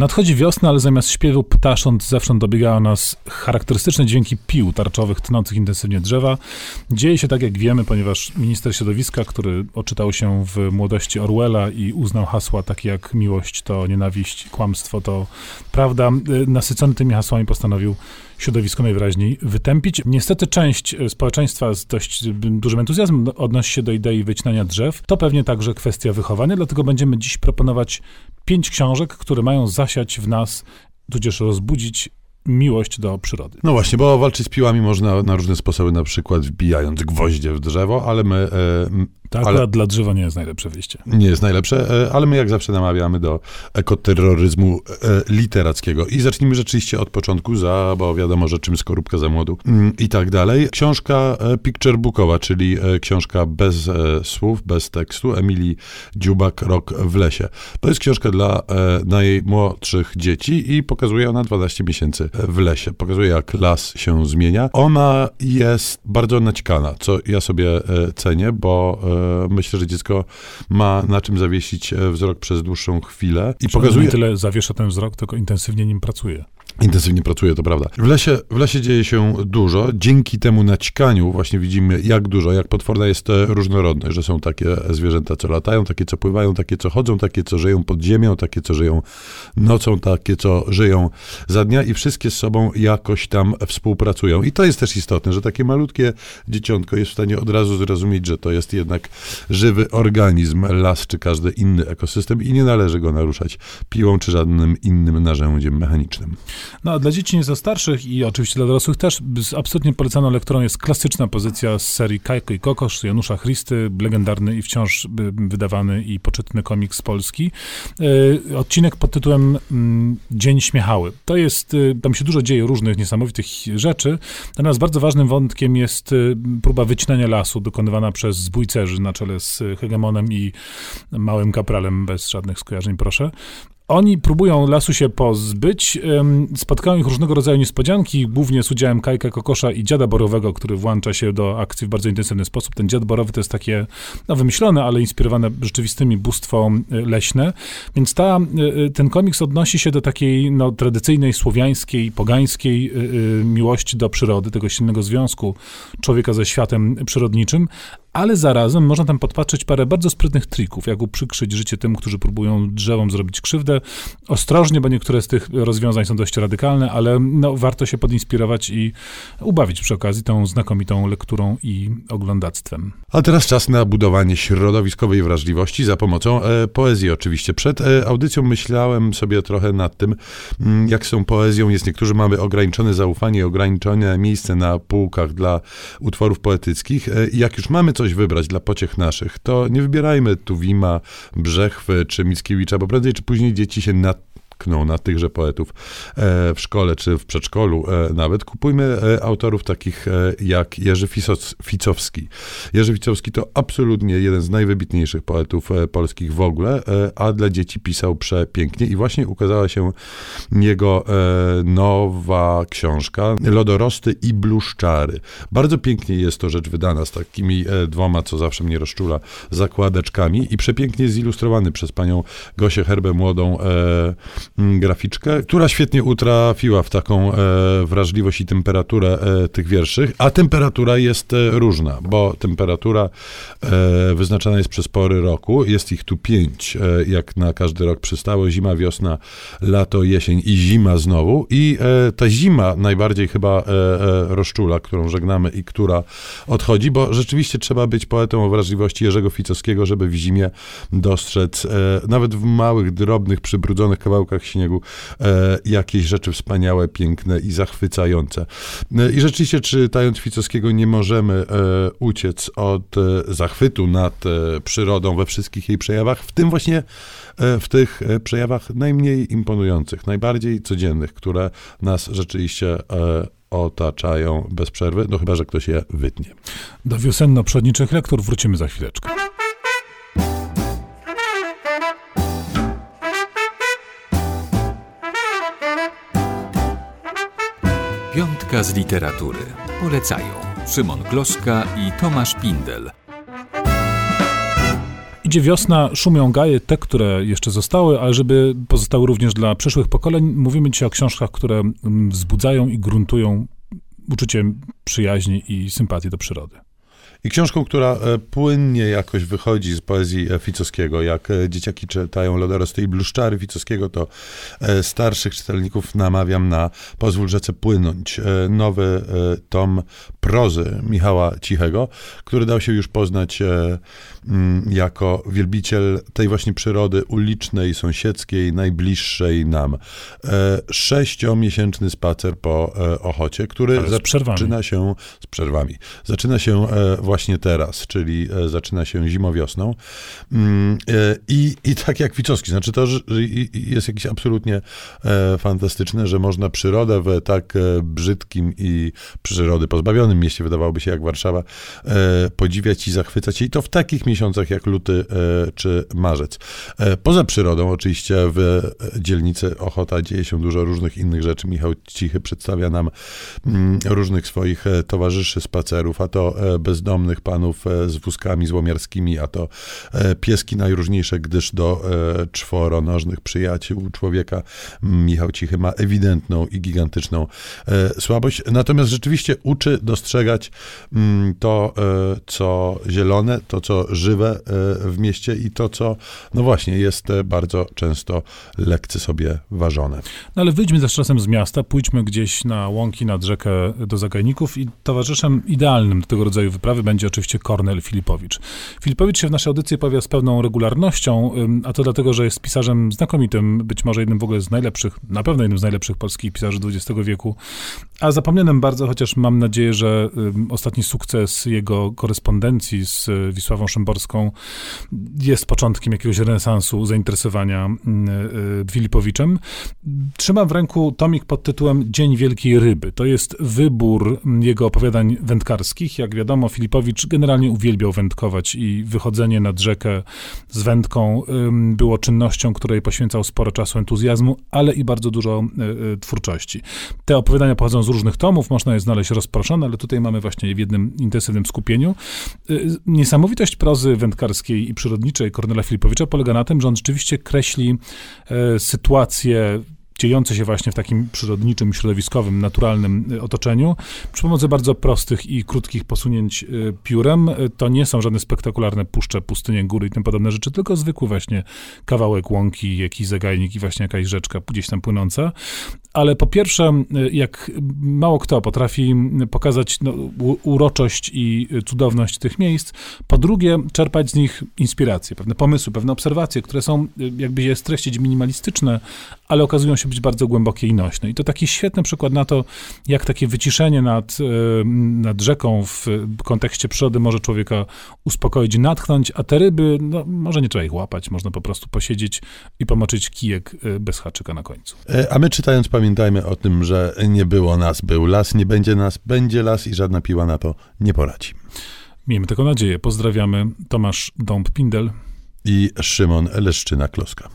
Nadchodzi wiosna, ale zamiast śpiewu ptasząt zewsząd dobiegają nas charakterystyczne dźwięki pił tarczowych tnących intensywnie drzewa. Dzieje się tak, jak wiemy, ponieważ minister środowiska, który oczytał się w młodości Orwella i uznał hasła takie jak miłość to nienawiść, kłamstwo to prawda, y, nasycony tymi hasłami postanowił środowisko najwyraźniej wytępić. Niestety część e, społeczeństwa z dość dużym entuzjazmem odnosi się do idei wycinania drzew. To pewnie także kwestia wychowania, dlatego będziemy dziś proponować pięć książek, które mają zasiać w nas, tudzież rozbudzić miłość do przyrody. No właśnie, bo walczyć z piłami można na różne sposoby, na przykład wbijając gwoździe w drzewo, ale my e, tak, ale dla drzewa nie jest najlepsze wyjście. Nie jest najlepsze, e, ale my jak zawsze namawiamy do ekoterroryzmu e, literackiego. I zacznijmy rzeczywiście od początku, za, bo wiadomo, że czym skorupka za młodu mm, i tak dalej. Książka e, picture bookowa, czyli książka bez słów, bez tekstu, Emilii Dziubak, Rok w lesie. To jest książka dla najmłodszych dzieci i pokazuje ona 12 miesięcy w lesie. Pokazuje, jak las się zmienia. Ona jest bardzo naćkana, co ja sobie cenię, bo myślę, że dziecko ma na czym zawiesić e, wzrok przez dłuższą chwilę. I pokazuje... Nie tyle zawiesza ten wzrok, tylko intensywnie nim pracuje. Intensywnie pracuje, to prawda. W lesie, w lesie dzieje się dużo. Dzięki temu naćkaniu właśnie widzimy, jak dużo, jak potworna jest różnorodność, że są takie zwierzęta, co latają, takie, co pływają, takie, co chodzą, takie, co żyją pod ziemią, takie, co żyją nocą, takie, co żyją za dnia i wszystkie z sobą jakoś tam współpracują. I to jest też istotne, że takie malutkie dzieciątko jest w stanie od razu zrozumieć, że to jest jednak żywy organizm, las czy każdy inny ekosystem i nie należy go naruszać piłą czy żadnym innym narzędziem mechanicznym. No a dla dzieci nieco starszych i oczywiście dla dorosłych też absolutnie polecaną lekturą jest klasyczna pozycja z serii Kajko i Kokosz Janusza Christy, legendarny i wciąż wydawany i poczytny komiks z Polski. E, odcinek pod tytułem mm, Dzień Śmiechały. To jest, e, tam się dużo dzieje różnych niesamowitych rzeczy, natomiast bardzo ważnym wątkiem jest próba wycinania lasu dokonywana przez zbójcerzy na czele z Hegemonem i małym kapralem bez żadnych skojarzeń, proszę. Oni próbują lasu się pozbyć, spotkają ich różnego rodzaju niespodzianki, głównie z udziałem Kajka Kokosza i dziada borowego, który włącza się do akcji w bardzo intensywny sposób. Ten dziad borowy to jest takie, no wymyślone, ale inspirowane rzeczywistymi bóstwo e, leśne, więc ta, e, e, ten komiks odnosi się do takiej no, tradycyjnej, słowiańskiej, pogańskiej miłości do przyrody, tego silnego związku człowieka ze światem przyrodniczym, ale zarazem można tam podpatrzeć parę bardzo sprytnych trików, jak uprzykrzyć życie tym, którzy próbują drzewom zrobić krzywdę. Ostrożnie, bo niektóre z tych rozwiązań są dość radykalne, ale no, warto się podinspirować i ubawić przy okazji tą znakomitą lekturą i oglądactwem. A teraz czas na budowanie środowiskowej wrażliwości za pomocą e, poezji oczywiście. Przed e, audycją myślałem sobie trochę nad tym, m, mm, jak są poezją jest. Niektórzy mamy ograniczone zaufanie, ograniczone miejsce na półkach dla utworów poetyckich. E, jak już mamy coś coś wybrać dla pociech naszych, to nie wybierajmy Tuwima, Brzechwy czy Mickiewicza, bo prędzej czy później dzieci się na tkną na tychże poetów e, w szkole czy w przedszkolu e, nawet. Kupujmy e, autorów takich jak Jerzy Ficowski. Jerzy Ficowski to absolutnie jeden z najwybitniejszych poetów polskich w ogóle, a dla dzieci pisał przepięknie i właśnie ukazała się jego nowa książka Lodorosty i bluszczary. Bardzo pięknie jest to rzecz wydana z takimi dwoma, co zawsze mnie rozczula, zakładeczkami i przepięknie zilustrowany przez panią Gosię Herbę Młodą graficzkę, która świetnie utrafiła w taką e, wrażliwość i temperaturę e, tych wierszy, a temperatura jest e, różna, bo temperatura wyznaczana jest przez pory roku, jest ich tu pięć, jak na każdy rok przystało, zima, wiosna, lato, jesień i zima znowu. I ta zima najbardziej chyba rozczula, którą żegnamy i która odchodzi, bo rzeczywiście trzeba być poetą o wrażliwości Jerzego Ficowskiego, żeby w zimie dostrzec nawet w małych, drobnych, przybrudzonych kawałkach śniegu, e, jakieś rzeczy wspaniałe, piękne i zachwycające. E, I rzeczywiście, czytając Ficowskiego, nie możemy e, uciec od zachwytu nad przyrodą we wszystkich jej przejawach, w tym właśnie w tych przejawach najmniej imponujących, najbardziej codziennych, które nas rzeczywiście otaczają bez przerwy, no chyba, że ktoś je wytnie. Do wiosenno-przodniczych lektur wrócimy za chwileczkę. Piątka z literatury. Polecają Szymon Gloszka i Tomasz Pindel. Idzie wiosna, szumią gaje, te, które jeszcze zostały, ale żeby pozostały również dla przyszłych pokoleń, mówimy dzisiaj o książkach, które mm, wzbudzają i gruntują uczucie przyjaźni i sympatii do przyrody. I książką, która e, płynnie jakoś wychodzi z poezji e, Ficowskiego, jak e, dzieciaki czytają Lodorosty i Bluszczary Ficowskiego, to starszych czytelników namawiam na Pozwól rzece płynąć. Nowy tom prozy Michała Cichego, który dał się już poznać mm, jako wielbiciel tej właśnie przyrody ulicznej, sąsiedzkiej, najbliższej nam. Sześciomiesięczny spacer po Ochocie, który zaczyna się z przerwami. Zaczyna się właśnie teraz, czyli e, zaczyna się zimowiosną. Mm, e, I, I tak jak Wicowski, znaczy to jest jakieś absolutnie e, fantastyczne, że można przyrodę w tak brzydkim i przyrody pozbawionym mieście, wydawałoby się jak Warszawa, podziwiać i zachwycać i to w takich miesiącach jak luty czy marzec. Poza przyrodą oczywiście w dzielnicy Ochota dzieje się dużo różnych innych rzeczy. Michał Cichy przedstawia nam mm, różnych swoich towarzyszy spacerów, a to bezdomnych panów e, z wózkami złomiarskimi, a to e, pieski najróżniejsze, gdyż do e, czworonożnych przyjaciół człowieka Michał Cichy ma ewidentną i gigantyczną słabość. Natomiast rzeczywiście uczy dostrzegać mm, to, co zielone, to, co żywe w mieście i to, co, no właśnie, jest bardzo często lekce sobie ważone. No ale wyjdźmy też czasem z miasta, pójdźmy gdzieś na łąki, nad rzekę do zagajników i towarzyszem idealnym do tego rodzaju wyprawy będzie oczywiście Kornel Filipowicz. Filipowicz się w naszej audycji pojawia z pewną regularnością, a to dlatego, że jest pisarzem znakomitym, być może jednym w ogóle z najlepszych, na pewno jednym z najlepszych polskich pisarzy XX wieku, a zapomnianym bardzo, chociaż mam nadzieję, że ostatni sukces jego korespondencji z Wisławą Szymborską jest początkiem jakiegoś renesansu zainteresowania y, Filipowiczem. Trzyma w ręku tomik pod tytułem Dzień Wielkiej Ryby. To jest wybór jego opowiadań wędkarskich. Jak wiadomo, Filipowicz generalnie uwielbiał wędkować i wychodzenie nad rzekę z wędką było czynnością, której poświęcał sporo czasu, entuzjazmu, ale i bardzo dużo e, twórczości. Te opowiadania pochodzą z różnych tomów, można je znaleźć rozproszone, ale tutaj mamy właśnie w jednym intensywnym skupieniu. E, niesamowitość prozy wędkarskiej i przyrodniczej Kornela Filipowicza polega na tym, że on rzeczywiście kreśli sytuacje dziejące się właśnie w takim przyrodniczym, środowiskowym, naturalnym y, otoczeniu, przy pomocy bardzo prostych i krótkich posunięć y, piórem. Y, to nie są żadne spektakularne puszcze, pustynie, góry i tym podobne rzeczy, tylko zwykły właśnie kawałek łąki, jakiś zagajnik i właśnie jakaś rzeczka gdzieś tam płynąca. Ale po pierwsze, jak mało kto potrafi pokazać no, uroczość i cudowność tych miejsc, po drugie, czerpać z nich inspiracje, pewne pomysły, pewne obserwacje, które są, jakby je streścić, minimalistyczne, ale okazują się być bardzo głębokie i nośne. I to taki świetny przykład na to, jak takie wyciszenie nad, e, nad rzeką w kontekście przyrody może człowieka uspokoić natchnąć, a te ryby, no, może nie trzeba ich łapać, można po prostu posiedzieć i pomoczyć kijek e, bez haczyka na końcu. E, a my czytając pamiętajmy o tym, że nie było nas, był las, nie będzie nas, będzie las i żadna piła na to nie poradzi. Miejmy taką nadzieję. Pozdrawiamy. Tomasz Dąb-Pindel i Szymon Leszczyna-Kloska.